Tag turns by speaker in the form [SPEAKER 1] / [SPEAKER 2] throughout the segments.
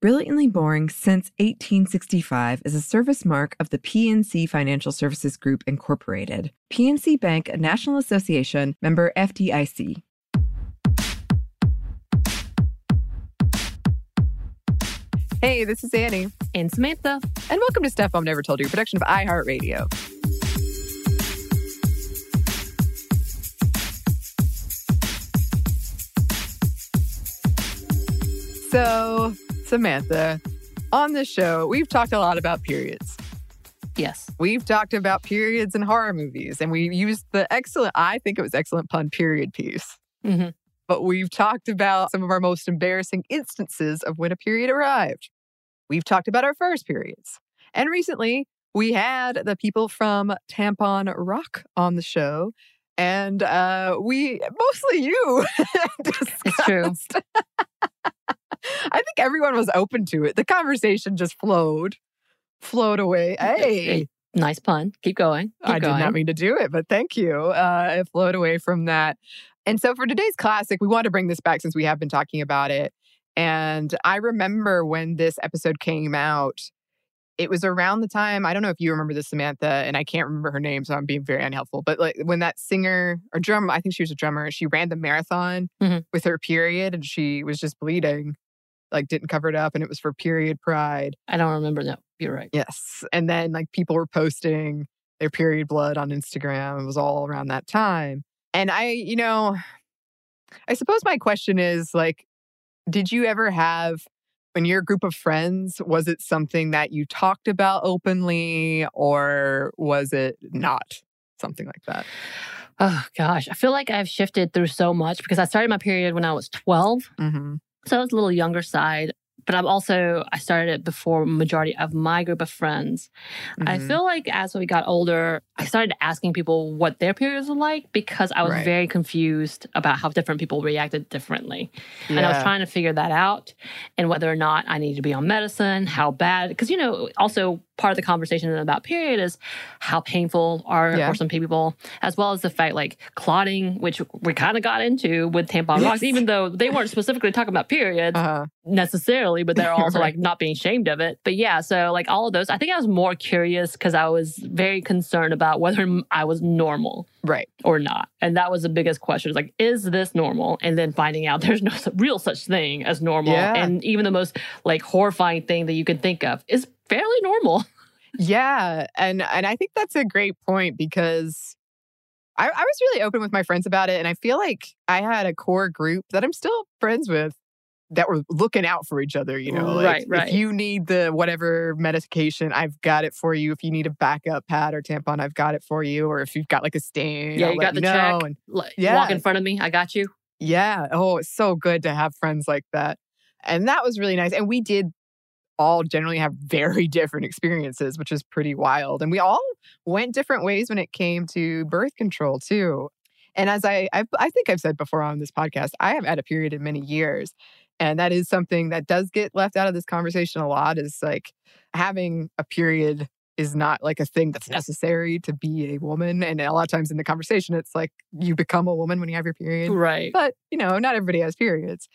[SPEAKER 1] Brilliantly Boring Since 1865 is a service mark of the PNC Financial Services Group, Incorporated. PNC Bank, a National Association member FDIC. Hey, this is Annie,
[SPEAKER 2] And Samantha.
[SPEAKER 1] and welcome to Stuff Mom Never Told You, a production of iHeartRadio. So, Samantha, on the show, we've talked a lot about periods.
[SPEAKER 2] Yes.
[SPEAKER 1] We've talked about periods in horror movies, and we used the excellent, I think it was excellent pun, period piece.
[SPEAKER 2] Mhm.
[SPEAKER 1] But we've talked about some of our most embarrassing instances of when a period arrived. We've talked about our first periods. And recently, we had the people from Tampon Rock on the show. And uh, we, mostly you,
[SPEAKER 2] It's true.
[SPEAKER 1] I think everyone was open to it. The conversation just flowed, flowed away. Hey,
[SPEAKER 2] Nice pun. Keep going. Keep
[SPEAKER 1] I did
[SPEAKER 2] going.
[SPEAKER 1] not mean to do it, but thank you. Uh, it flowed away from that. And so for today's classic, we want to bring this back since we have been talking about it. And I remember when this episode came out, it was around the time, I don't know if you remember this, Samantha, and I can't remember her name, so I'm being very unhelpful. But like when that singer or drummer, I think she was a drummer, she ran the marathon
[SPEAKER 2] Mhm.
[SPEAKER 1] with her period and she was just bleeding, like didn't cover it up, and it was for period pride.
[SPEAKER 2] I don't remember. No, you're right.
[SPEAKER 1] Yes. And then like people were posting their period blood on Instagram. It was all around that time. And I, you know, I suppose my question is like, did you ever have when your group of friends, was it something that you talked about openly or was it not something like that?
[SPEAKER 2] Oh gosh, I feel like I've shifted through so much because I started my period when I was 12.
[SPEAKER 1] Mm-hmm.
[SPEAKER 2] So I was a little younger side, but I'm also I started it before majority of my group of friends. I
[SPEAKER 1] Mhm.
[SPEAKER 2] feel like as we got older, I started asking people what their periods were like because I was
[SPEAKER 1] Right.
[SPEAKER 2] very confused about how different people reacted differently. And I was trying to figure that out and whether or not I needed to be on medicine, how bad. Because, you know, also part of the conversation about period is how painful are
[SPEAKER 1] Yeah.
[SPEAKER 2] for some people, as well as the fact like clotting, which we kind of got into with tampon rocks, even though they weren't specifically talking about periods
[SPEAKER 1] Uh-huh.
[SPEAKER 2] necessarily, but they're also
[SPEAKER 1] Right.
[SPEAKER 2] like not being ashamed of it. But yeah, so like all of those, I think I was more curious because I was very concerned about whether I was normal
[SPEAKER 1] Right.
[SPEAKER 2] or not. And that was the biggest question. Is like, is this normal? And then finding out there's no real such thing as normal.
[SPEAKER 1] Yeah.
[SPEAKER 2] And even the most like horrifying thing that you can think of is fairly normal.
[SPEAKER 1] Yeah, and and I think that's a great point because I, I was really open with my friends about it, and I feel like I had a core group that I'm still friends with that were looking out for each other. You know, like,
[SPEAKER 2] Right, right.
[SPEAKER 1] If you need the whatever medication, I've got it for you. If you need a backup pad or tampon, I've got it for you. Or if you've got like a stain,
[SPEAKER 2] Yeah,
[SPEAKER 1] I'll
[SPEAKER 2] you got the check.
[SPEAKER 1] And Yeah.
[SPEAKER 2] Walk in front of me. I got you.
[SPEAKER 1] yeah, oh, it's so good to have friends like that, and that was really nice. And we did all generally have very different experiences, which is pretty wild. And we all went different ways when it came to birth control too. And as I, I, I think I've said before on this podcast, I have had a period in many years, And that is something that does get left out of this conversation a lot is like having a period is not like a thing that's necessary to be a woman. And a lot of times in the conversation, it's like you become a woman when you have your period.
[SPEAKER 2] Right.
[SPEAKER 1] But, you know, not everybody has periods.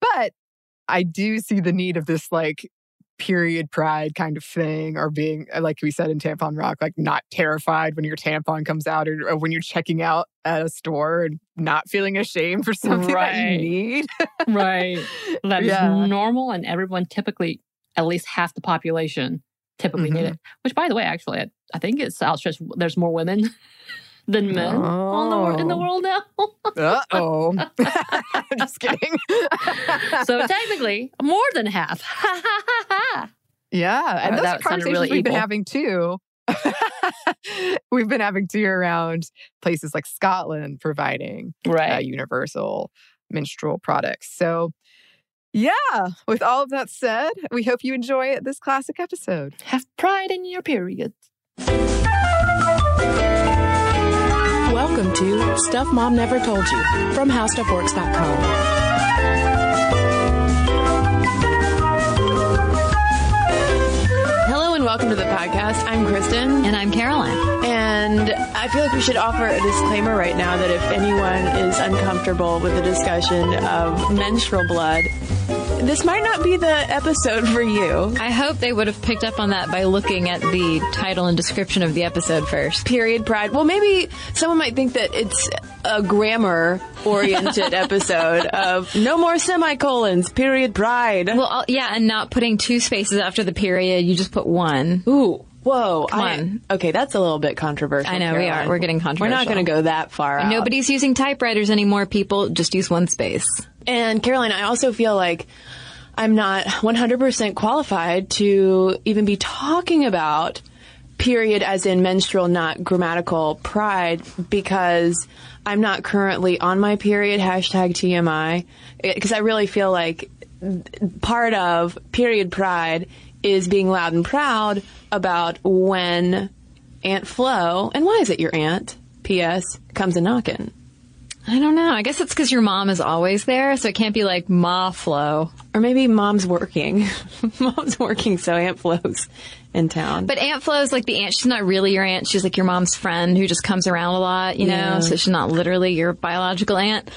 [SPEAKER 1] But I do see the need of this like period pride kind of thing, or being, uh, like we said in Tampon Rock, like not terrified when your tampon comes out or, or when you're checking out at a store and not feeling ashamed for something that
[SPEAKER 2] Right.
[SPEAKER 1] you need.
[SPEAKER 2] right. That is
[SPEAKER 1] Yeah.
[SPEAKER 2] normal, and everyone typically, at least half the population, typically need
[SPEAKER 1] Mhm.
[SPEAKER 2] it. Which, by the way, actually, I, I think it's outstretched. There's more women than men on the, wor- in the
[SPEAKER 1] Oh.
[SPEAKER 2] world now.
[SPEAKER 1] Uh oh. Just kidding.
[SPEAKER 2] so technically, more than half.
[SPEAKER 1] Yeah, and
[SPEAKER 2] Uh,
[SPEAKER 1] those are conversations
[SPEAKER 2] really
[SPEAKER 1] we've been having too. we've been having too around places like Scotland providing uh,
[SPEAKER 2] right.
[SPEAKER 1] universal menstrual products. So, yeah, with all of that said, we hope you enjoy this classic episode.
[SPEAKER 2] Have pride in your period.
[SPEAKER 3] Welcome to Stuff Mom Never Told You from HowStuffWorks.com. Hello and welcome to the podcast. I'm Kristen,
[SPEAKER 4] And I'm Caroline.
[SPEAKER 3] and I feel like we should offer a disclaimer right now that if anyone is uncomfortable with the discussion of menstrual blood, this might not be the episode for you.
[SPEAKER 4] I hope they would have picked up on that by looking at the title and description of the episode first.
[SPEAKER 3] period pride. Well, maybe someone might think that it's a grammar oriented episode of no more semicolons, period pride.
[SPEAKER 4] Well, I'll- yeah, and not putting two spaces after the period, you just put one.
[SPEAKER 3] Ooh. Whoa.
[SPEAKER 4] Come
[SPEAKER 3] I-
[SPEAKER 4] on.
[SPEAKER 3] Okay, that's a little bit controversial.
[SPEAKER 4] I know, we are. We're getting controversial.
[SPEAKER 3] We're not going to go that far.
[SPEAKER 4] Nobody's using typewriters anymore, people. Just use one space.
[SPEAKER 3] And Caroline, I also feel like I'm not 100% qualified to even be talking about period as in menstrual, not grammatical pride because I'm not currently on my period, hashtag TMI. Because I really feel like part of period pride is being loud and proud about when Aunt Flo, and why is it your aunt? P.S. comes a knocking.
[SPEAKER 4] I don't know. I guess it's because your mom is always there, so it can't be like Ma Flo.
[SPEAKER 3] Or maybe mom's working. mom's working, so Aunt Flo's in town.
[SPEAKER 4] But Aunt Flo is like the aunt. She's not really your aunt. She's like your mom's friend who just comes around a lot, you know?
[SPEAKER 3] Yeah.
[SPEAKER 4] So she's not literally your biological aunt.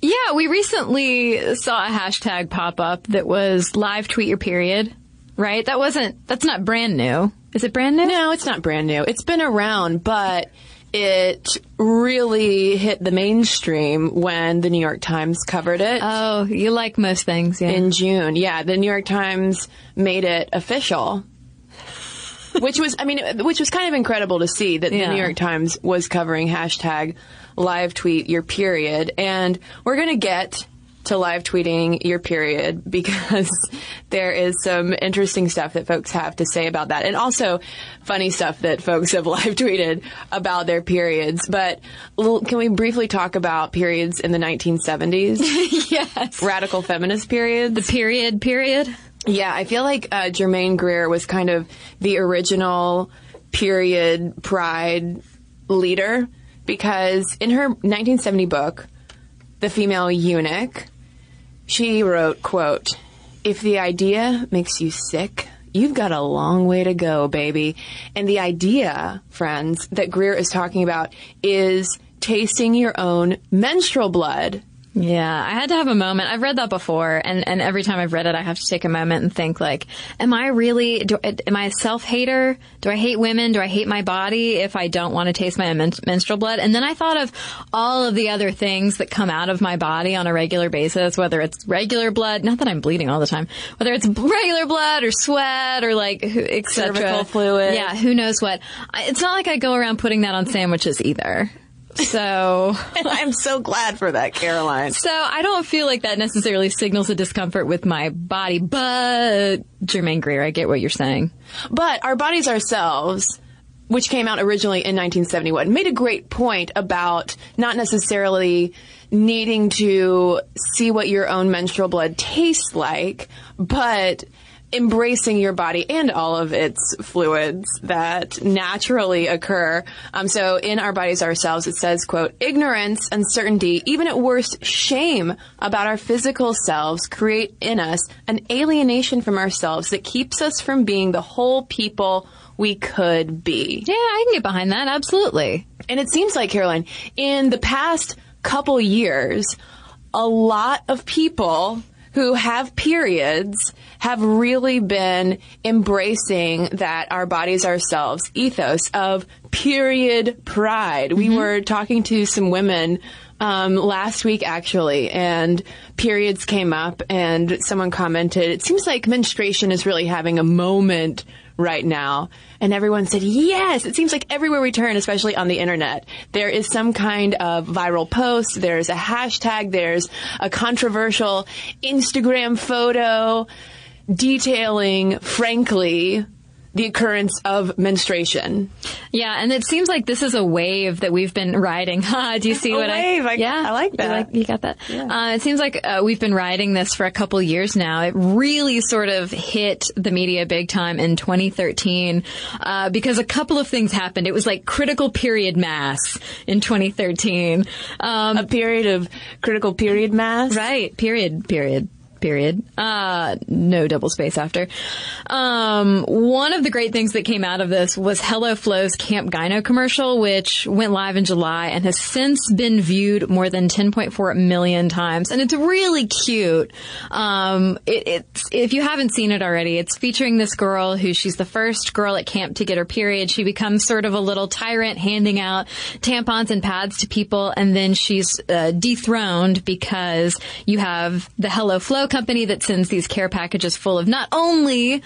[SPEAKER 4] Yeah, we recently saw a hashtag pop up that was live tweet your period, right? That wasn't, that's not brand new. Is it brand new?
[SPEAKER 3] no, it's not brand new. It's been around, but it really hit the mainstream when the New York Times covered it.
[SPEAKER 4] Oh, you like most things, yeah.
[SPEAKER 3] in June. Yeah, the New York Times made it official. which was, I mean, which was kind of incredible to see that the New York Times was covering hashtag live tweet your period. And we're going to get to live tweeting your period because there is some interesting stuff that folks have to say about that. And also funny stuff that folks have live tweeted about their periods. But can we briefly talk about periods in the 1970s?
[SPEAKER 4] yes.
[SPEAKER 3] Radical feminist periods?
[SPEAKER 4] The period, period.
[SPEAKER 3] Yeah, I feel like uh, Germaine Greer was kind of the original period pride leader because in her 1970 book, The Female Eunuch, she wrote, quote, if the idea makes you sick, you've got a long way to go, baby. And the idea, friends, that Greer is talking about is tasting your own menstrual blood.
[SPEAKER 4] Yeah, I had to have a moment. I've read that before, and, and every time I've read it, I have to take a moment and think like, am I really, do, am I a self-hater? Do I hate women? Do I hate my body if I don't want to taste my men- menstrual blood? And then I thought of all of the other things that come out of my body on a regular basis, whether it's regular blood, not that I'm bleeding all the time, whether it's regular blood or sweat or like, et cetera.
[SPEAKER 3] Cervical fluid.
[SPEAKER 4] Yeah, who knows what. I- It's not like I go around putting that on sandwiches either. So.
[SPEAKER 3] I'm so glad for that, Caroline.
[SPEAKER 4] So I don't feel like that necessarily signals a discomfort with my body, but Germaine Greer, I get what you're saying.
[SPEAKER 3] But Our Bodies Ourselves, which came out originally in 1971, made a great point about not necessarily needing to see what your own menstrual blood tastes like, but embracing your body and all of its fluids that naturally occur. Um, so in our bodies ourselves, it says, quote, ignorance, uncertainty, even at worst, shame about our physical selves create in us an alienation from ourselves that keeps us from being the whole people we could be.
[SPEAKER 4] Yeah, I can get behind that. Absolutely.
[SPEAKER 3] And it seems like, Caroline, in the past couple years, a lot of people who have periods have really been embracing that our bodies ourselves ethos of period pride. Mm-hmm. We were talking to some women um, last week actually, and periods came up, and someone commented, "It seems like menstruation is really having a moment right now." And everyone said, yes, it seems like everywhere we turn, especially on the internet, there is some kind of viral post, there's a hashtag, there's a controversial Instagram photo detailing, frankly, the occurrence of menstruation.
[SPEAKER 4] Yeah, and it seems like this is a wave that we've been riding. Do you see
[SPEAKER 3] a
[SPEAKER 4] what
[SPEAKER 3] wave. I?
[SPEAKER 4] Yeah,
[SPEAKER 3] I like that.
[SPEAKER 4] You, like, you got that? Yeah. Uh, it seems like uh, we've been riding this for a couple years now. It really sort of hit the media big time in 2013 uh, because a couple of things happened. It was like critical period mass in 2013.
[SPEAKER 3] Um, a period of critical period mass,
[SPEAKER 4] right? Period. Period period. Uh, no double space after. Um, one of the great things that came out of this was HelloFlo's Camp Gyno commercial, which went live in July and has since been viewed more than 10.4 million times. And it's really cute. Um, it, it's, if you haven't seen it already, it's featuring this girl who she's the first girl at camp to get her period. She becomes sort of a little tyrant handing out tampons and pads to people. And then she's uh, dethroned because you have the Hello HelloFlow company that sends these care packages full of not only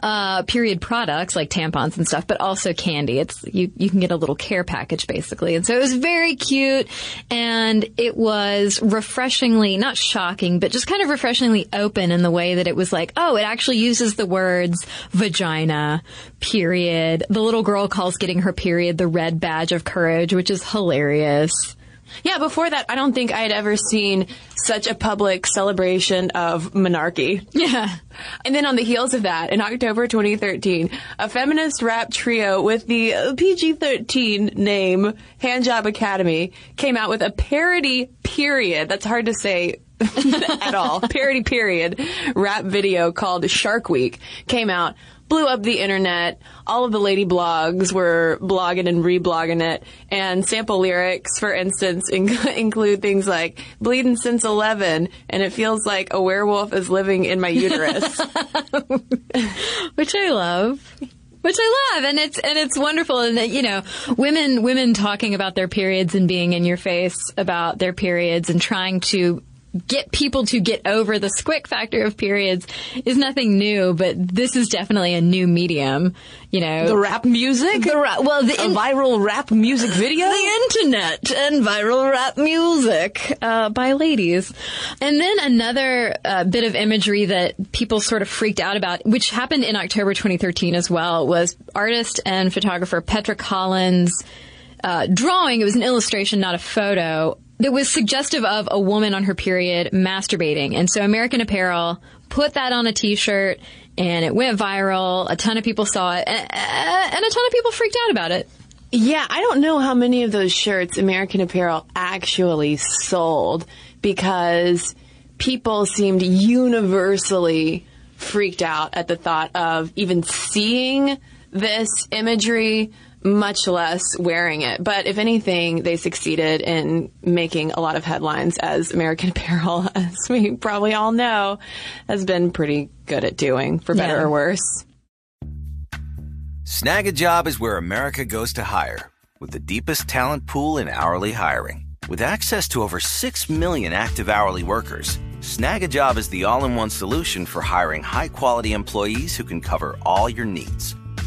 [SPEAKER 4] uh, period products like tampons and stuff, but also candy. It's you you can get a little care package basically, and so it was very cute, and it was refreshingly not shocking, but just kind of refreshingly open in the way that it was like, oh, it actually uses the words vagina, period. The little girl calls getting her period the red badge of courage, which is hilarious.
[SPEAKER 3] Yeah, before that, I don't think I had ever seen such a public celebration of menarche.
[SPEAKER 4] Yeah.
[SPEAKER 3] And then on the heels of that, in October 2013, a feminist rap trio with the PG-13 name Handjob Academy came out with a parody period. That's hard to say at all. Parody period rap video called Shark Week came out blew up the internet. All of the lady blogs were blogging and reblogging it. And sample lyrics, for instance, include things like bleeding since 11 and it feels like a werewolf is living in my uterus.
[SPEAKER 4] Which I love which I love, and it's and it's wonderful, and that you know, women women talking about their periods and being in your face about their periods and trying to get people to get over the squick factor of periods is nothing new, but this is definitely a new medium. You know,
[SPEAKER 3] the rap music,
[SPEAKER 4] the ra- well, the
[SPEAKER 3] in- viral rap music video,
[SPEAKER 4] the internet, and viral rap music uh, by ladies. And then another uh, bit of imagery that people sort of freaked out about, which happened in October 2013 as well, was artist and photographer Petra Collins. Uh, drawing. It was an illustration, not a photo that was suggestive of a woman on her period masturbating. And so American Apparel put that on a t-shirt and it went viral. A ton of people saw it and a ton of people freaked out about it.
[SPEAKER 3] Yeah, I don't know how many of those shirts American Apparel actually sold because people seemed universally freaked out at the thought of even seeing this imagery much less wearing it. But if anything, they succeeded in making a lot of headlines as American Apparel, as we probably all know, has been pretty good at doing, for better yeah. or worse.
[SPEAKER 5] Snagajob is where America goes to hire, with the deepest talent pool in hourly hiring. With access to over 6 million active hourly workers, Snagajob is the all in one solution for hiring high quality employees who can cover all your needs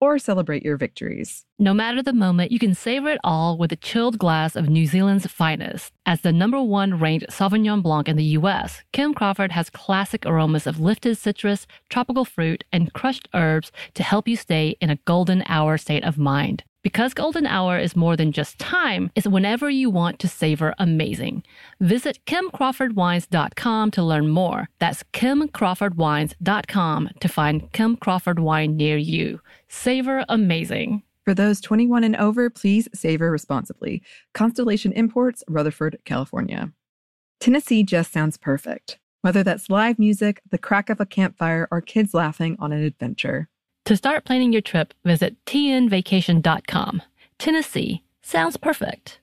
[SPEAKER 1] or celebrate your victories.
[SPEAKER 2] No matter the moment, you can savor it all with a chilled glass of New Zealand's finest. As the number one ranked Sauvignon Blanc in the US, Kim Crawford has classic aromas of lifted citrus, tropical fruit, and crushed herbs to help you stay in a golden hour state of mind. Because golden hour is more than just time, it's whenever you want to savor amazing. Visit kimcrawfordwines.com to learn more. That's kimcrawfordwines.com to find Kim Crawford wine near you. Savor amazing.
[SPEAKER 1] For those 21 and over, please savor responsibly. Constellation Imports, Rutherford, California. Tennessee just sounds perfect. Whether that's live music, the crack of a campfire, or kids laughing on an adventure.
[SPEAKER 2] To start planning your trip, visit tnvacation.com. Tennessee sounds perfect.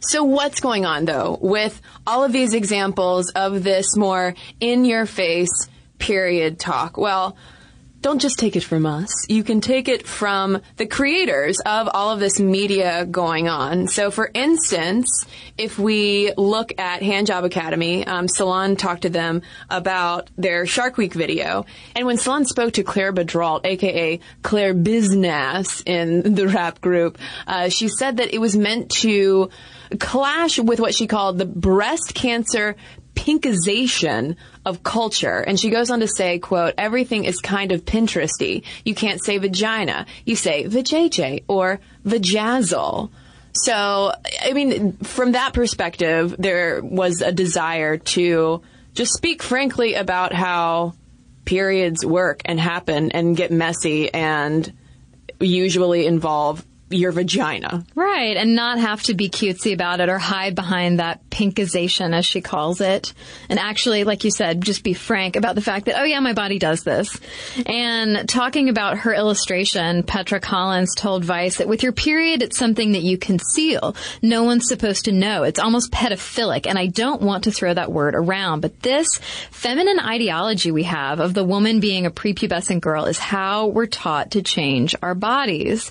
[SPEAKER 3] So what's going on though with all of these examples of this more in your face period talk? Well, don't just take it from us. You can take it from the creators of all of this media going on. So, for instance, if we look at Handjob Academy, um, Salon talked to them about their Shark Week video. And when Salon spoke to Claire Badralt, aka Claire Business in the rap group, uh, she said that it was meant to clash with what she called the breast cancer pinkization of culture. And she goes on to say, quote, everything is kind of Pinteresty. You can't say vagina. You say vajayjay or vajazzle. So, I mean, from that perspective, there was a desire to just speak frankly about how periods work and happen and get messy and usually involve your vagina.
[SPEAKER 4] Right, and not have to be cutesy about it or hide behind that pinkization, as she calls it. And actually, like you said, just be frank about the fact that, oh yeah, my body does this. And talking about her illustration, Petra Collins told Vice that with your period, it's something that you conceal. No one's supposed to know. It's almost pedophilic, and I don't want to throw that word around, but this feminine ideology we have of the woman being a prepubescent girl is how we're taught to change our bodies.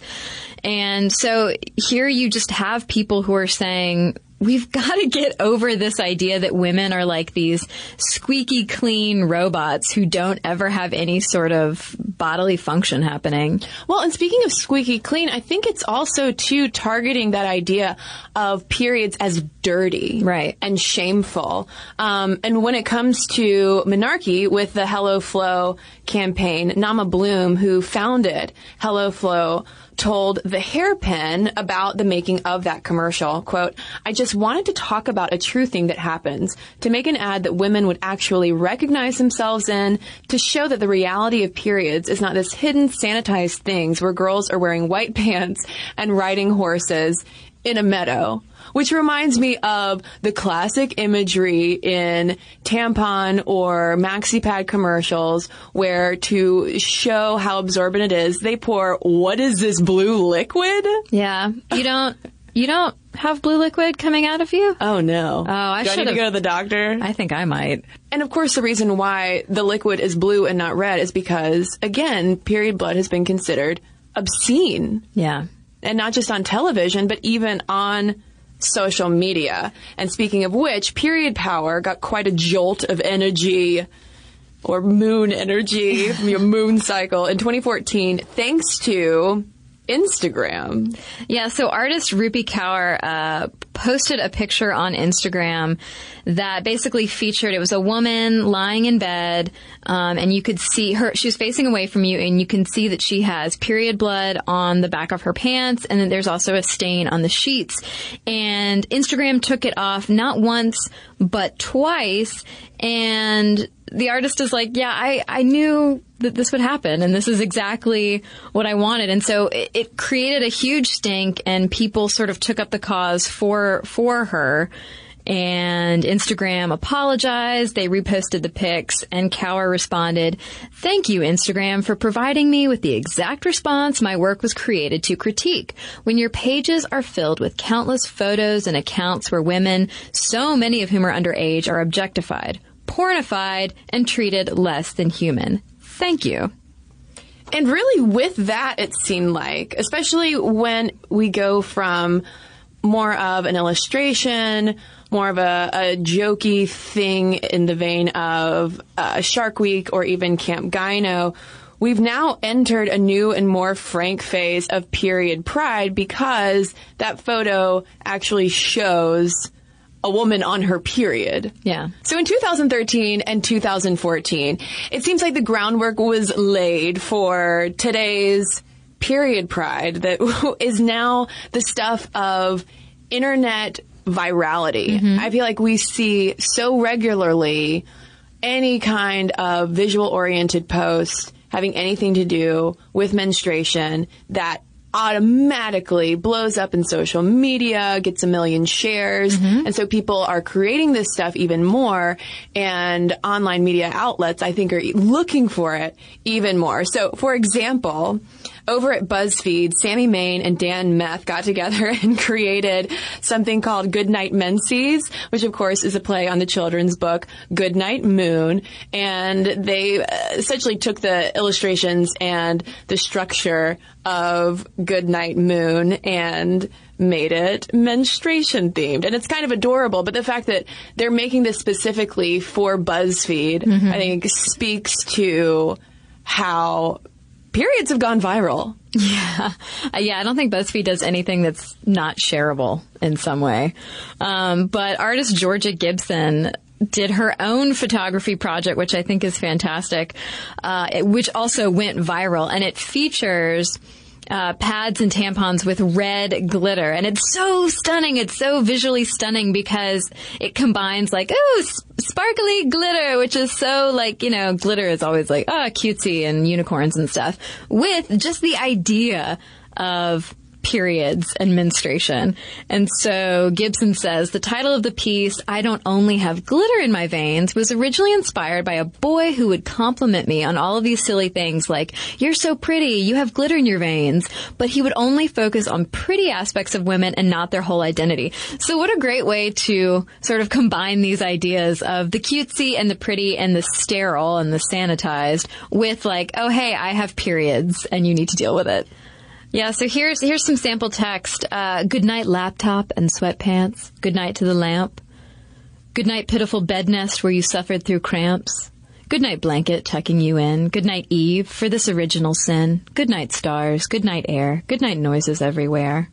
[SPEAKER 4] And so here you just have people who are saying, we've got to get over this idea that women are like these squeaky clean robots who don't ever have any sort of bodily function happening.
[SPEAKER 3] Well, and speaking of squeaky clean, I think it's also too targeting that idea of periods as dirty,
[SPEAKER 4] right,
[SPEAKER 3] and shameful. Um, and when it comes to menarche with the HelloFlo campaign, Naama Bloom, who founded HelloFlo, told the hairpin about the making of that commercial. Quote, I just wanted to talk about a true thing that happens, to make an ad that women would actually recognize themselves in, to show that the reality of periods is not this hidden, sanitized things where girls are wearing white pants and riding horses in a meadow which reminds me of the classic imagery in tampon or maxi pad commercials where to show how absorbent it is, they pour what is this blue liquid?
[SPEAKER 4] Yeah. You don't you don't have blue liquid coming out of you?
[SPEAKER 3] Oh no.
[SPEAKER 4] Oh, I
[SPEAKER 3] should go to the doctor.
[SPEAKER 4] I think I might.
[SPEAKER 3] And of course the reason why the liquid is blue and not red is because again, period blood has been considered obscene.
[SPEAKER 4] Yeah.
[SPEAKER 3] And not just on television, but even on social media. And speaking of which, period power got quite a jolt of energy or moon energy, from your moon cycle in 2014, thanks to Instagram.
[SPEAKER 4] Yeah, so artist Rupi Kaur uh, posted a picture on Instagram that basically featured it was a woman lying in bed, um, and you could see her. She was facing away from you, and you can see that she has period blood on the back of her pants, and then there's also a stain on the sheets. And Instagram took it off not once but twice, and the artist is like, yeah, I, I knew that this would happen and this is exactly what I wanted. And so it, it created a huge stink and people sort of took up the cause for, for her and Instagram apologized. They reposted the pics and Kaur responded, Thank you, Instagram, for providing me with the exact response my work was created to critique. When your pages are filled with countless photos and accounts where women, so many of whom are underage, are objectified, pornified, and treated less than human. Thank you.
[SPEAKER 3] And really, with that, it seemed like, especially when we go from more of an illustration, more of a, a jokey thing in the vein of uh, Shark Week or even Camp Gyno, we've now entered a new and more frank phase of period pride because that photo actually shows a woman on her period.
[SPEAKER 4] Yeah.
[SPEAKER 3] So in 2013 and 2014, it seems like the groundwork was laid for today's period pride that is now the stuff of internet virality.
[SPEAKER 4] Mm-hmm.
[SPEAKER 3] I feel like we see so regularly any kind of visual oriented post having anything to do with menstruation that automatically blows up in social media, gets a million shares.
[SPEAKER 4] Mm-hmm.
[SPEAKER 3] And so people are creating this stuff even more and online media outlets, I think, are looking for it even more. So, for example, over at BuzzFeed, Sammy Main and Dan Meth got together and created something called Goodnight Menses, which of course is a play on the children's book Goodnight Moon. And they uh, essentially took the illustrations and the structure of Goodnight Moon and made it menstruation themed. And it's kind of adorable, but the fact that they're making this specifically for BuzzFeed, I think speaks to how periods have gone viral.
[SPEAKER 4] Yeah. Uh, yeah, I don't think BuzzFeed does anything that's not shareable in some way. Um, but artist Georgia Gibson did her own photography project, which I think is fantastic, uh, which also went viral. And it features uh, pads and tampons with red glitter. And it's so stunning. It's so visually stunning because it combines like, oh, sparkly glitter, which is so like, you know, glitter is always like, oh, cutesy and unicorns and stuff with just the idea of periods and menstruation. And so Gibson says the title of the piece, I Don't Only Have Glitter in My Veins, was originally inspired by a boy who would compliment me on all of these silly things like, you're so pretty, you have glitter in your veins, but he would only focus on pretty aspects of women and not their whole identity. So what a great way to sort of combine these ideas of the cutesy and the pretty and the sterile and the sanitized with like, oh hey, I have periods and you need to deal with it. Yeah, so here's here's some sample text. Uh, good night, laptop and sweatpants. Good night to the lamp. Good night, pitiful bed nest where you suffered through cramps. Good night, blanket tucking you in. Good night, Eve, for this original sin. Good night, stars. Good night, air. Good night, noises everywhere.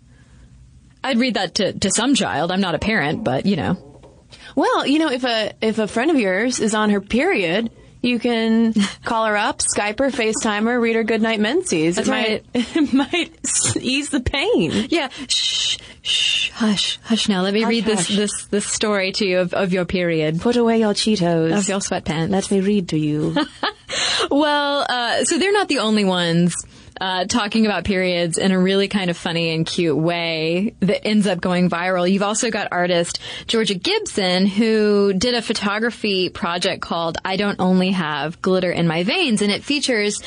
[SPEAKER 4] I'd read that to, to some child. I'm not a parent, but you know.
[SPEAKER 3] Well, you know, if a if a friend of yours is on her period, you can call her up, Skype her, FaceTime her, read her goodnight menses.
[SPEAKER 4] That's
[SPEAKER 3] it
[SPEAKER 4] right.
[SPEAKER 3] might it might ease the pain.
[SPEAKER 4] Yeah, shh, shh, hush, hush now. Let me
[SPEAKER 3] Hush,
[SPEAKER 4] read this, this, this story to you of, of your period.
[SPEAKER 3] Put away your Cheetos.
[SPEAKER 4] Of your sweatpants.
[SPEAKER 3] Let me read to you.
[SPEAKER 4] Well, uh, so they're not the only ones uh, talking about periods in a really kind of funny and cute way that ends up going viral. You've also got artist Georgia Gibson who did a photography project called "I Don't Only Have Glitter in My Veins," and it features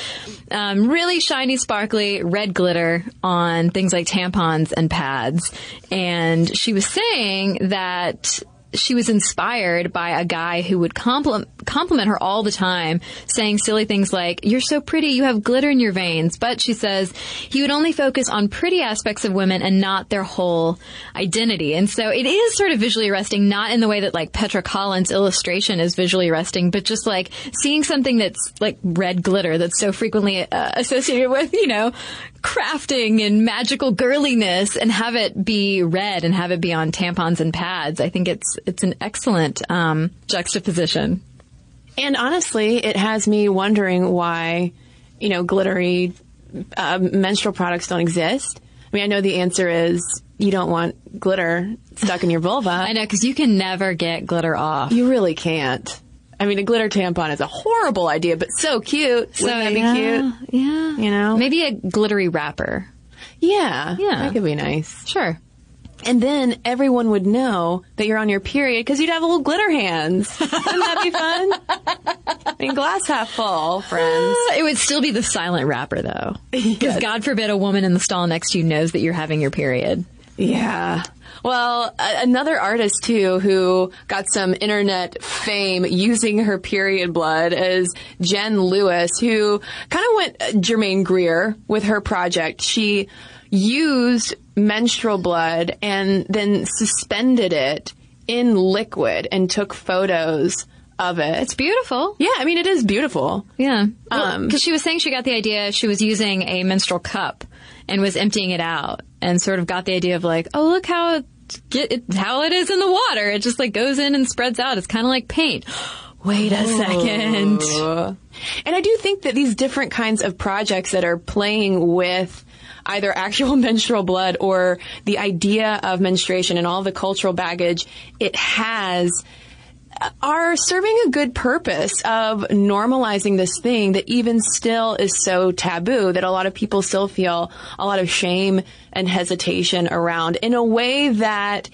[SPEAKER 4] um, really shiny, sparkly red glitter on things like tampons and pads. And she was saying that she was inspired by a guy who would compliment, compliment her all the time, saying silly things like, You're so pretty, you have glitter in your veins. But she says he would only focus on pretty aspects of women and not their whole identity. And so it is sort of visually arresting, not in the way that like Petra Collins' illustration is visually arresting, but just like seeing something that's like red glitter that's so frequently uh, associated with, you know, crafting and magical girliness and have it be red and have it be on tampons and pads. I think it's it's an excellent um, juxtaposition.
[SPEAKER 3] and honestly, it has me wondering why, you know, glittery uh, menstrual products don't exist. I mean, I know the answer is you don't want glitter stuck in your vulva.
[SPEAKER 4] I know because you can never get glitter off.
[SPEAKER 3] You really can't. I mean, a glitter tampon is a horrible idea, but so cute.
[SPEAKER 4] So
[SPEAKER 3] Wouldn't that be
[SPEAKER 4] yeah,
[SPEAKER 3] cute?
[SPEAKER 4] Yeah.
[SPEAKER 3] You know?
[SPEAKER 4] Maybe a glittery wrapper.
[SPEAKER 3] Yeah.
[SPEAKER 4] Yeah.
[SPEAKER 3] That could be nice.
[SPEAKER 4] Sure.
[SPEAKER 3] And then everyone would know that you're on your period because you'd have little glitter hands. Wouldn't that be fun? I mean, glass half full, friends.
[SPEAKER 4] Uh, it would still be the silent wrapper though. Because God forbid a woman in the stall next to you knows that you're having your period.
[SPEAKER 3] Yeah. Well, a- another artist too who got some internet fame using her period blood is Jen Lewis, who kind of went uh, Germaine Greer with her project. She used menstrual blood and then suspended it in liquid and took photos of it.
[SPEAKER 4] It's beautiful.
[SPEAKER 3] yeah, I mean it is beautiful.
[SPEAKER 4] Yeah.
[SPEAKER 3] Um,
[SPEAKER 4] Because she was saying she got the idea, she was using a menstrual cup and was emptying it out and sort of got the idea of like, oh, look how get it, how it is in the water. It just like goes in and spreads out. It's kind of like paint. Wait a second. Oh.
[SPEAKER 3] And I do think that these different kinds of projects that are playing with either actual menstrual blood or the idea of menstruation and all the cultural baggage it has are serving a good purpose of normalizing this thing that even still is so taboo that a lot of people still feel a lot of shame and hesitation around in a way that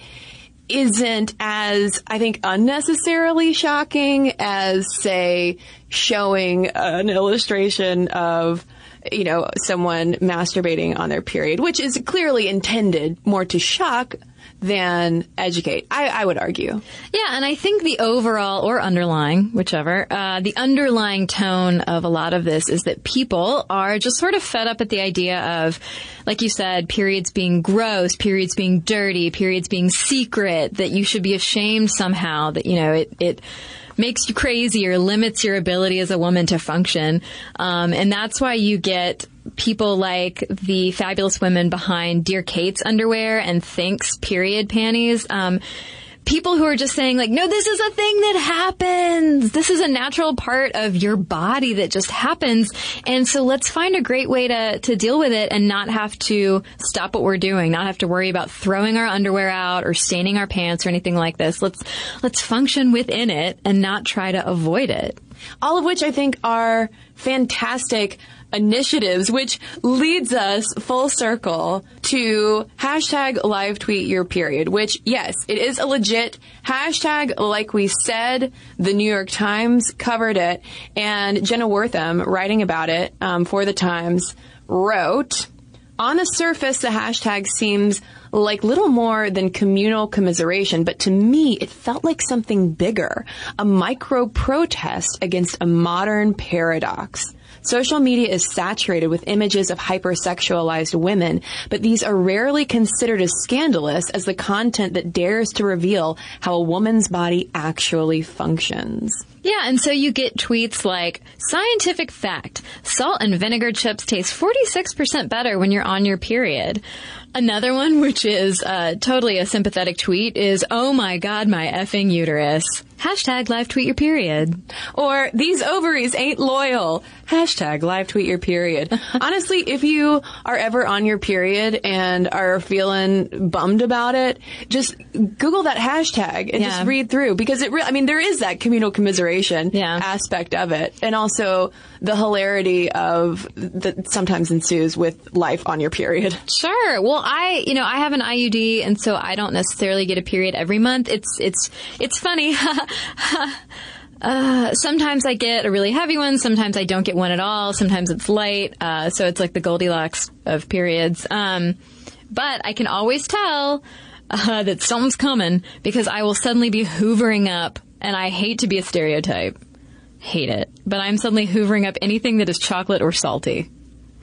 [SPEAKER 3] isn't as, I think, unnecessarily shocking as, say, showing an illustration of, you know, someone masturbating on their period, which is clearly intended more to shock than educate. I, I would argue.
[SPEAKER 4] Yeah, and I think the overall or underlying, whichever, uh, the underlying tone of a lot of this is that people are just sort of fed up at the idea of, like you said, periods being gross, periods being dirty, periods being secret, that you should be ashamed somehow, that, you know, it, it, makes you crazy or limits your ability as a woman to function. Um, and that's why you get people like the fabulous women behind Dear Kate's underwear and Thinx period panties. Um, people who are just saying like, no, this is a thing that happens. This is a natural part of your body that just happens. And so let's find a great way to, to deal with it and not have to stop what we're doing, not have to worry about throwing our underwear out or staining our pants or anything like this. Let's, let's function within it and not try to avoid it.
[SPEAKER 3] All of which I think are fantastic initiatives, which leads us full circle to hashtag live tweet your period, which yes, it is a legit hashtag. Like we said, the New York Times covered it and Jenna Wortham writing about it um, for the Times wrote, on the surface, the hashtag seems like little more than communal commiseration, but to me, it felt like something bigger, a micro protest against a modern paradox. Social media is saturated with images of hypersexualized women, but these are rarely considered as scandalous as the content that dares to reveal how a woman's body actually functions.
[SPEAKER 4] Yeah, and so you get tweets like, scientific fact, salt and vinegar chips taste 46% better when you're on your period. Another one, which is uh, totally a sympathetic tweet, is, oh my god, my effing uterus. Hashtag live tweet your period.
[SPEAKER 3] Or these ovaries ain't loyal. Hashtag live tweet your period. Honestly, if you are ever on your period and are feeling bummed about it, just Google that hashtag and
[SPEAKER 4] Yeah.
[SPEAKER 3] just read through because it really, I mean, there is that communal commiseration
[SPEAKER 4] Yeah.
[SPEAKER 3] aspect of it. And also the hilarity of that sometimes ensues with life on your period.
[SPEAKER 4] Sure. Well, I, you know, I have an IUD, and so I don't necessarily get a period every month. It's, it's, it's funny. uh, sometimes I get a really heavy one. Sometimes I don't get one at all. Sometimes it's light. Uh, so it's like the Goldilocks of periods. Um, but I can always tell uh, that something's coming because I will suddenly be hoovering up, and I hate to be a stereotype. Hate it. But I'm suddenly hoovering up anything that is chocolate or salty.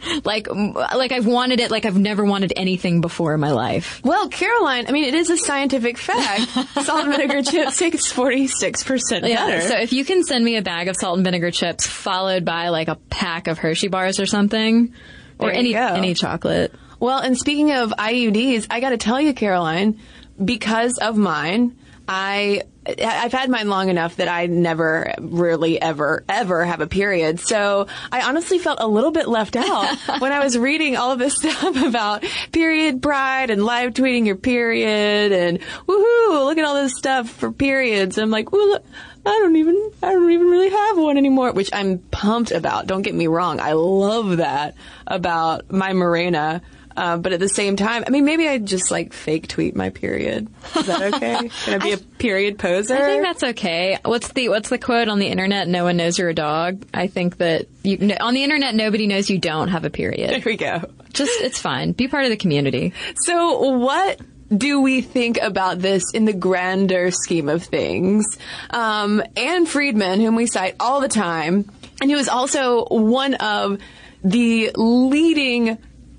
[SPEAKER 4] Like, like I've wanted it like I've never wanted anything before in my life.
[SPEAKER 3] Well, Caroline, I mean, it is a scientific fact. Salt and vinegar chips taste 46% better.
[SPEAKER 4] Yeah. So if you can send me a bag of salt and vinegar chips followed by like a pack of Hershey bars or something, or
[SPEAKER 3] There
[SPEAKER 4] any any chocolate.
[SPEAKER 3] Well, and speaking of IUDs, I got to tell you, Caroline, because of mine, I I've had mine long enough that I never really ever ever have a period. So I honestly felt a little bit left out when I was reading all of this stuff about period pride and live tweeting your period and woohoo, look at all this stuff for periods. I'm like, well, I don't even I don't even really have one anymore, which I'm pumped about. Don't get me wrong. I love that about my Mirena. Uh, but at the same time, I mean, maybe I just like fake tweet my period. Is that okay? Can I be a period poser?
[SPEAKER 4] I think that's okay. What's the what's the quote on the internet? No one knows you're a dog. I think that you on the internet, nobody knows you don't have a period.
[SPEAKER 3] There we go.
[SPEAKER 4] Just it's fine. Be part of the community.
[SPEAKER 3] So what do we think about this in the grander scheme of things? Um, Ann Friedman, whom we cite all the time, and who is also one of the leading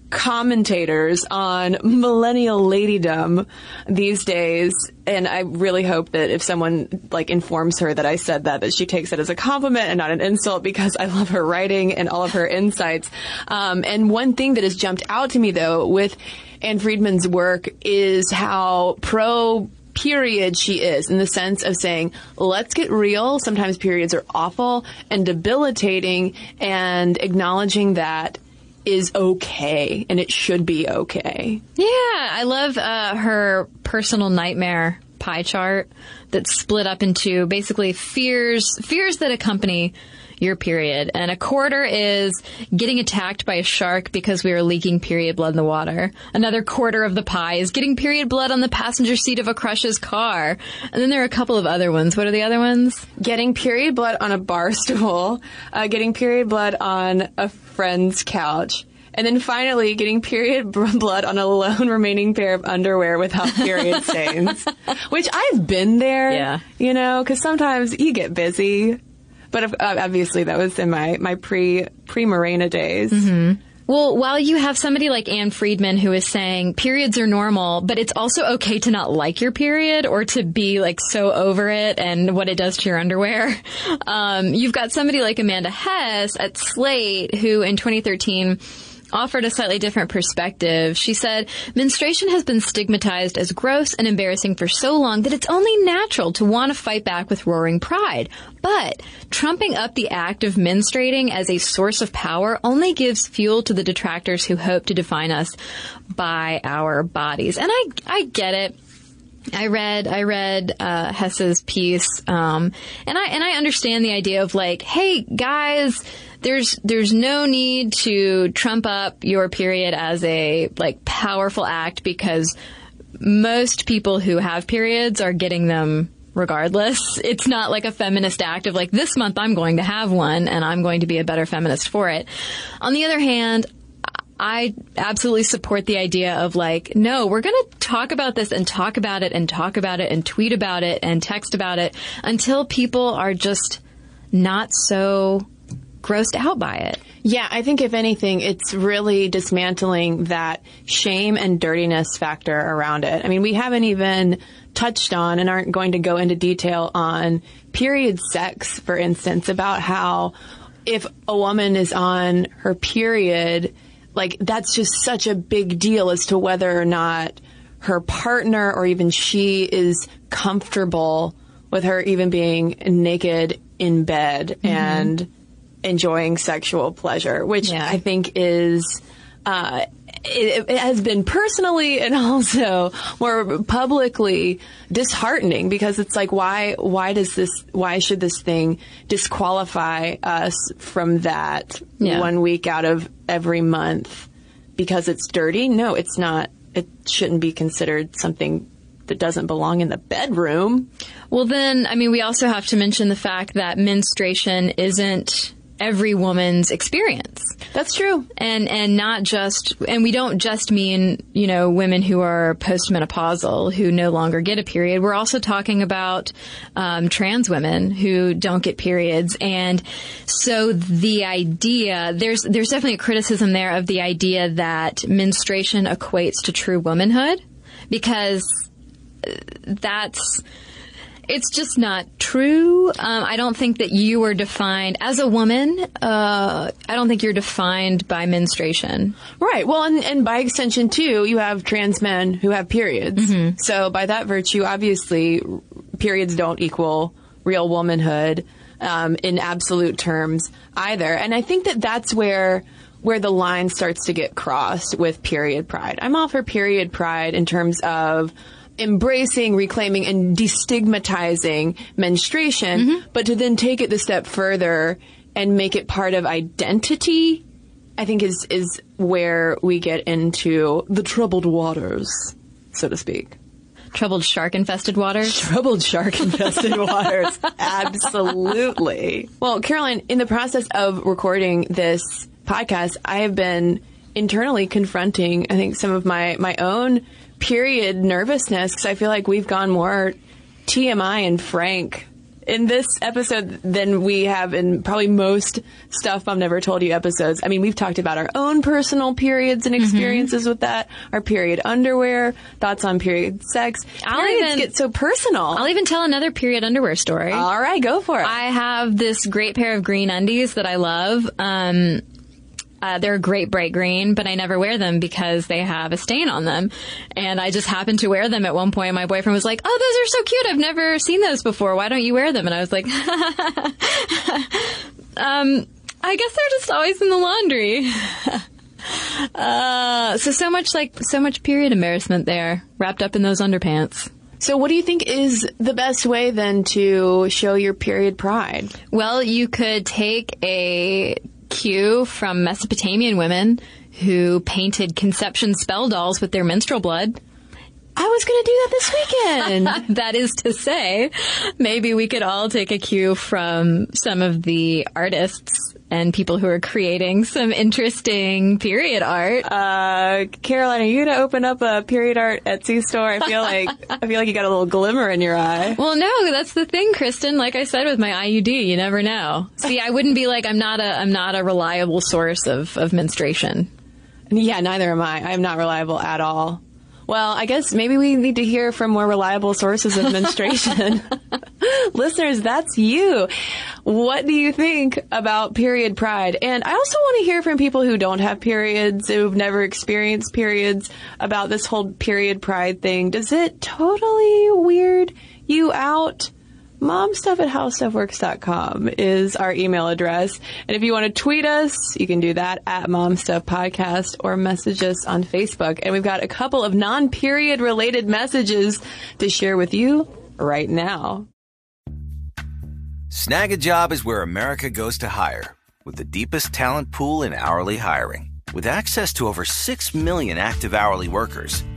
[SPEAKER 3] commentators on millennial ladydom these days and I really hope that if someone like informs her that I said that that she takes it as a compliment and not an insult because I love her writing and all of her insights um, and one thing that has jumped out to me though with Ann Friedman's work is how pro period she is in the sense of saying, let's get real. Sometimes periods are awful and debilitating and acknowledging that is okay and it should be okay.
[SPEAKER 4] Yeah, I love uh, her personal nightmare pie chart that's split up into basically fears fears that accompany your period. And a quarter is getting attacked by a shark because we are leaking period blood in the water. Another quarter of the pie is getting period blood on the passenger seat of a crush's car. And then there are a couple of other ones. What are the other ones?
[SPEAKER 3] Getting period blood on a bar stool, uh, getting period blood on a friend's couch. And then finally, getting period blood on a lone remaining pair of underwear without period stains. Which I've been there.
[SPEAKER 4] Yeah.
[SPEAKER 3] You know, because sometimes you get busy. But obviously, that was in my, my pre pre Mirena days.
[SPEAKER 4] Mm-hmm. Well, while you have somebody like Ann Friedman who is saying periods are normal, but it's also okay to not like your period or to be like so over it and what it does to your underwear. Um, you've got somebody like Amanda Hess at Slate who in 2013 offered a slightly different perspective. She said, menstruation has been stigmatized as gross and embarrassing for so long that it's only natural to want to fight back with roaring pride. But trumping up the act of menstruating as a source of power only gives fuel to the detractors who hope to define us by our bodies. And I, I get it. I read I read uh, Hess's piece, um, and I and I understand the idea of like, hey guys, there's there's no need to trump up your period as a like powerful act because most people who have periods are getting them regardless. It's not like a feminist act of like this month I'm going to have one and I'm going to be a better feminist for it. On the other hand, I absolutely support the idea of like, no, we're going to talk about this and talk about it and talk about it and tweet about it and text about it until people are just not so grossed out by it.
[SPEAKER 3] Yeah, I think if anything, it's really dismantling that shame and dirtiness factor around it. I mean, we haven't even touched on and aren't going to go into detail on period sex, for instance, about how if a woman is on her period, like that's just such a big deal as to whether or not her partner or even she is comfortable with her even being naked in bed mm-hmm. and enjoying sexual pleasure, which yeah. I think is uh, it, it, has been personally and also more publicly disheartening because it's like why why does this why should this thing disqualify us from that yeah. one week out of every month because it's dirty? No, it's not. It shouldn't be considered something that doesn't belong in the bedroom.
[SPEAKER 4] Well, then, I mean, we also have to mention the fact that menstruation isn't every woman's experience.
[SPEAKER 3] That's true.
[SPEAKER 4] And and not just and we don't just mean, you know, women who are postmenopausal who no longer get a period. We're also talking about um, trans women who don't get periods. And so the idea there's there's definitely a criticism there of the idea that menstruation equates to true womanhood because that's it's just not true. Um, I don't think that you are defined as a woman. Uh, I don't think you're defined by menstruation.
[SPEAKER 3] Right. Well, and, and by extension, too, you have trans men who have periods. Mm-hmm. So by that virtue, obviously, periods don't equal real womanhood um, in absolute terms either. And I think that that's where where the line starts to get crossed with period pride. I'm all for period pride in terms of embracing, reclaiming, and destigmatizing menstruation, mm-hmm. but to then take it the step further and make it part of identity, I think is is where we get into the troubled waters, so to speak.
[SPEAKER 4] Troubled shark infested waters?
[SPEAKER 3] Troubled shark infested waters. Absolutely. Well, Caroline, in the process of recording this podcast, I have been internally confronting, I think, some of my, my own period nervousness because I feel like we've gone more TMI and frank in this episode than we have in probably most stuff I've never told you episodes. I mean, we've talked about our own personal periods and mm-hmm. experiences mm-hmm. with that, our period underwear, thoughts on period sex. I'll Periods even get so personal.
[SPEAKER 4] I'll even tell another period underwear story.
[SPEAKER 3] All right, go for it.
[SPEAKER 4] I have this great pair of green undies that I love. Um, uh, they're a great bright green, but I never wear them because they have a stain on them. And I just happened to wear them at one point. My boyfriend was like, "Oh, those are so cute! I've never seen those before. Why don't you wear them?" And I was like, um, "I guess they're just always in the laundry." uh, so so much like so much period embarrassment there, wrapped up in those underpants.
[SPEAKER 3] So, what do you think is the best way then to show your period pride?
[SPEAKER 4] Well, you could take a cue from Mesopotamian women who painted conception spell dolls with their menstrual blood.
[SPEAKER 3] I was going to do that this weekend.
[SPEAKER 4] that is to say, maybe we could all take a cue from some of the artists and people who are creating some interesting period art.
[SPEAKER 3] Uh, Caroline, are you to open up a period art Etsy store? I feel like I feel like you got a little glimmer in your eye.
[SPEAKER 4] Well, no, that's the thing, Kristen. Like I said with my IUD, you never know. See, I wouldn't be like I'm not a I'm not a reliable source of of menstruation.
[SPEAKER 3] Yeah, neither am I. I'm not reliable at all. Well, I guess maybe we need to hear from more reliable sources of menstruation. Listeners, that's you. What do you think about period pride? And I also want to hear from people who don't have periods, who've never experienced periods, about this whole period pride thing. Does it totally weird you out? Momstuff at is our email address. And if you want to tweet us, you can do that at momstuffpodcast or message us on Facebook. And we've got a couple of non-period related messages to share with you right now.
[SPEAKER 5] Snagajob is where America goes to hire with the deepest talent pool in hourly hiring. With access to over 6 million active hourly workers,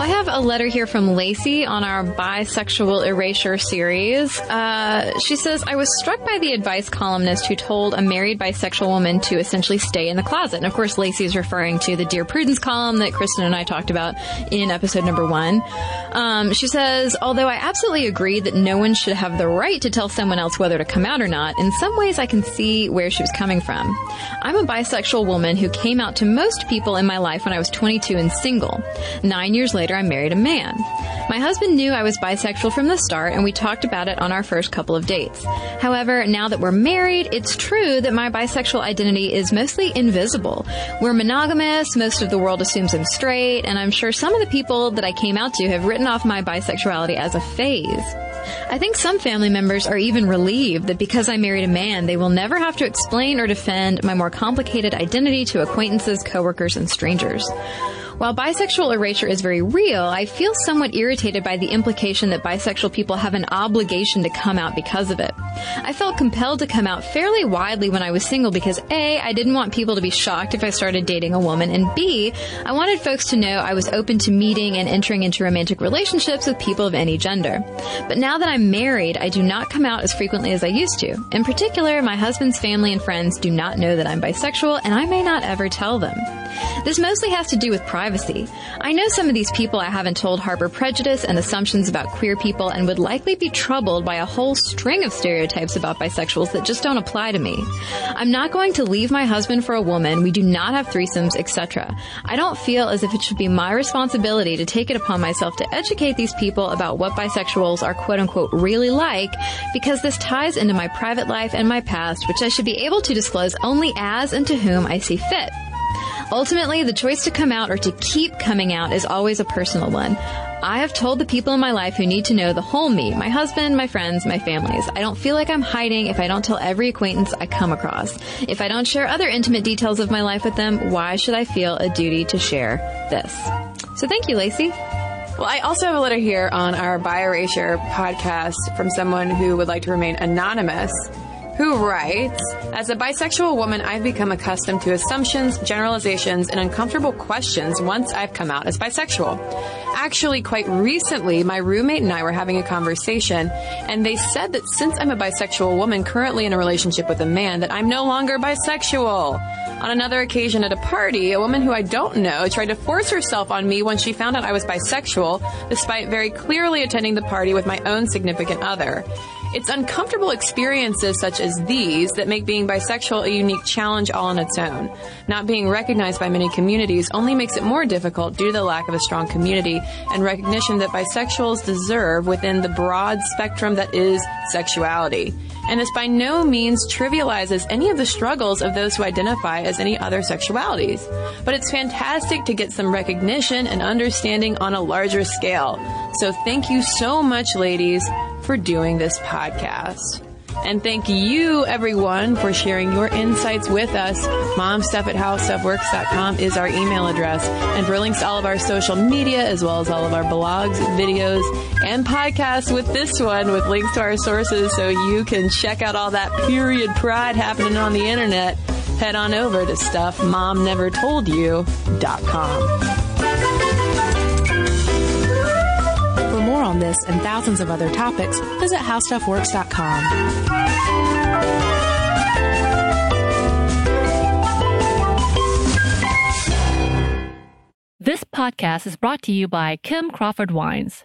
[SPEAKER 4] Well, I have a letter here from Lacey on our bisexual erasure series. Uh, she says, I was struck by the advice columnist who told a married bisexual woman to essentially stay in the closet. And of course, Lacey is referring to the Dear Prudence column that Kristen and I talked about in episode number one. Um, she says, although I absolutely agree that no one should have the right to tell someone else whether to come out or not, in some ways I can see where she was coming from. I'm a bisexual woman who came out to most people in my life when I was 22 and single. Nine years later, I married a man. My husband knew I was bisexual from the start, and we talked about it on our first couple of dates. However, now that we're married, it's true that my bisexual identity is mostly invisible. We're monogamous, most of the world assumes I'm straight, and I'm sure some of the people that I came out to have written off my bisexuality as a phase. I think some family members are even relieved that because I married a man, they will never have to explain or defend my more complicated identity to acquaintances, coworkers, and strangers. While bisexual erasure is very real, I feel somewhat irritated by the implication that bisexual people have an obligation to come out because of it. I felt compelled to come out fairly widely when I was single because A, I didn't want people to be shocked if I started dating a woman, and B, I wanted folks to know I was open to meeting and entering into romantic relationships with people of any gender. But now that I'm married, I do not come out as frequently as I used to. In particular, my husband's family and friends do not know that I'm bisexual, and I may not ever tell them. This mostly has to do with privacy. I know some of these people I haven't told harbor prejudice and assumptions about queer people and would likely be troubled by a whole string of stereotypes about bisexuals that just don't apply to me. I'm not going to leave my husband for a woman. We do not have threesomes, etc. I don't feel as if it should be my responsibility to take it upon myself to educate these people about what bisexuals are quote unquote really like because this ties into my private life and my past, which I should be able to disclose only as and to whom I see fit. Ultimately, the choice to come out or to keep coming out is always a personal one. I have told the people in my life who need to know the whole me, my husband, my friends, my families. I don't feel like I'm hiding if I don't tell every acquaintance I come across. If I don't share other intimate details of my life with them, why should I feel a duty to share this? So thank you, Lacey.
[SPEAKER 3] Well, I also have a letter here on our Bi Erasure podcast from someone who would like to remain anonymous who writes, As a bisexual woman, I've become accustomed to assumptions, generalizations, and uncomfortable questions once I've come out as bisexual. Actually, quite recently, my roommate and I were having a conversation, and they said that since I'm a bisexual woman currently in a relationship with a man, that I'm no longer bisexual. On another occasion at a party, a woman who I don't know tried to force herself on me when she found out I was bisexual, despite very clearly attending the party with my own significant other. It's uncomfortable experiences such as these that make being bisexual a unique challenge all on its own. Not being recognized by many communities only makes it more difficult due to the lack of a strong community and recognition that bisexuals deserve within the broad spectrum that is sexuality. And this by no means trivializes any of the struggles of those who identify as any other sexualities. But it's fantastic to get some recognition and understanding on a larger scale. So thank you so much, ladies for doing this podcast. And thank you, everyone, for sharing your insights with us. Momstuff at howstuffworks.com is our email address. And for links to all of our social media, as well as all of our blogs, videos, and podcasts with this one, with links to our sources so you can check out all that period pride happening on the internet, head on over to stuffmomnevertoldyou.com
[SPEAKER 6] on this and thousands of other topics, visit howstuffworks.com.
[SPEAKER 2] This podcast is brought to you by Kim Crawford Wines.